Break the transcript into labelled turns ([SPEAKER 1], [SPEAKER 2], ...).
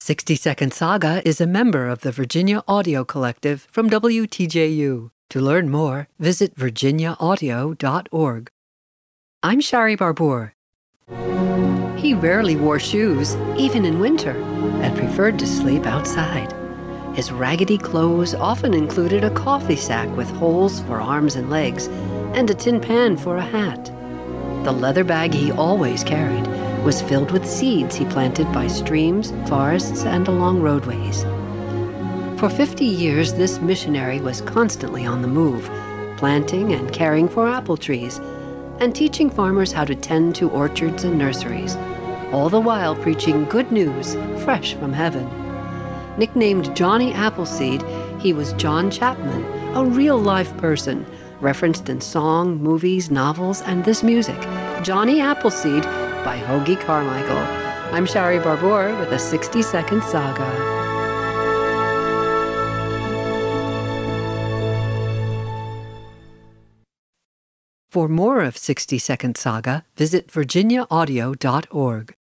[SPEAKER 1] 60 Second Saga is a member of the Virginia Audio Collective from WTJU. To learn more, visit virginiaaudio.org. I'm Shari Barbour. He rarely wore shoes, even in winter, and preferred to sleep outside. His raggedy clothes often included a coffee sack with holes for arms and legs, and a tin pan for a hat. The leather bag he always carried was filled with seeds he planted by streams, forests, and along roadways. For 50 years, this missionary was constantly on the move, planting and caring for apple trees, and teaching farmers how to tend to orchards and nurseries, all the while preaching good news fresh from heaven. Nicknamed Johnny Appleseed, he was John Chapman, a real life person, referenced in song, movies, novels, and this music. Johnny Appleseed by Hoagy Carmichael. I'm Shari Barbour with a 60 second saga. For more of 60 Second Saga, visit virginiaaudio.org.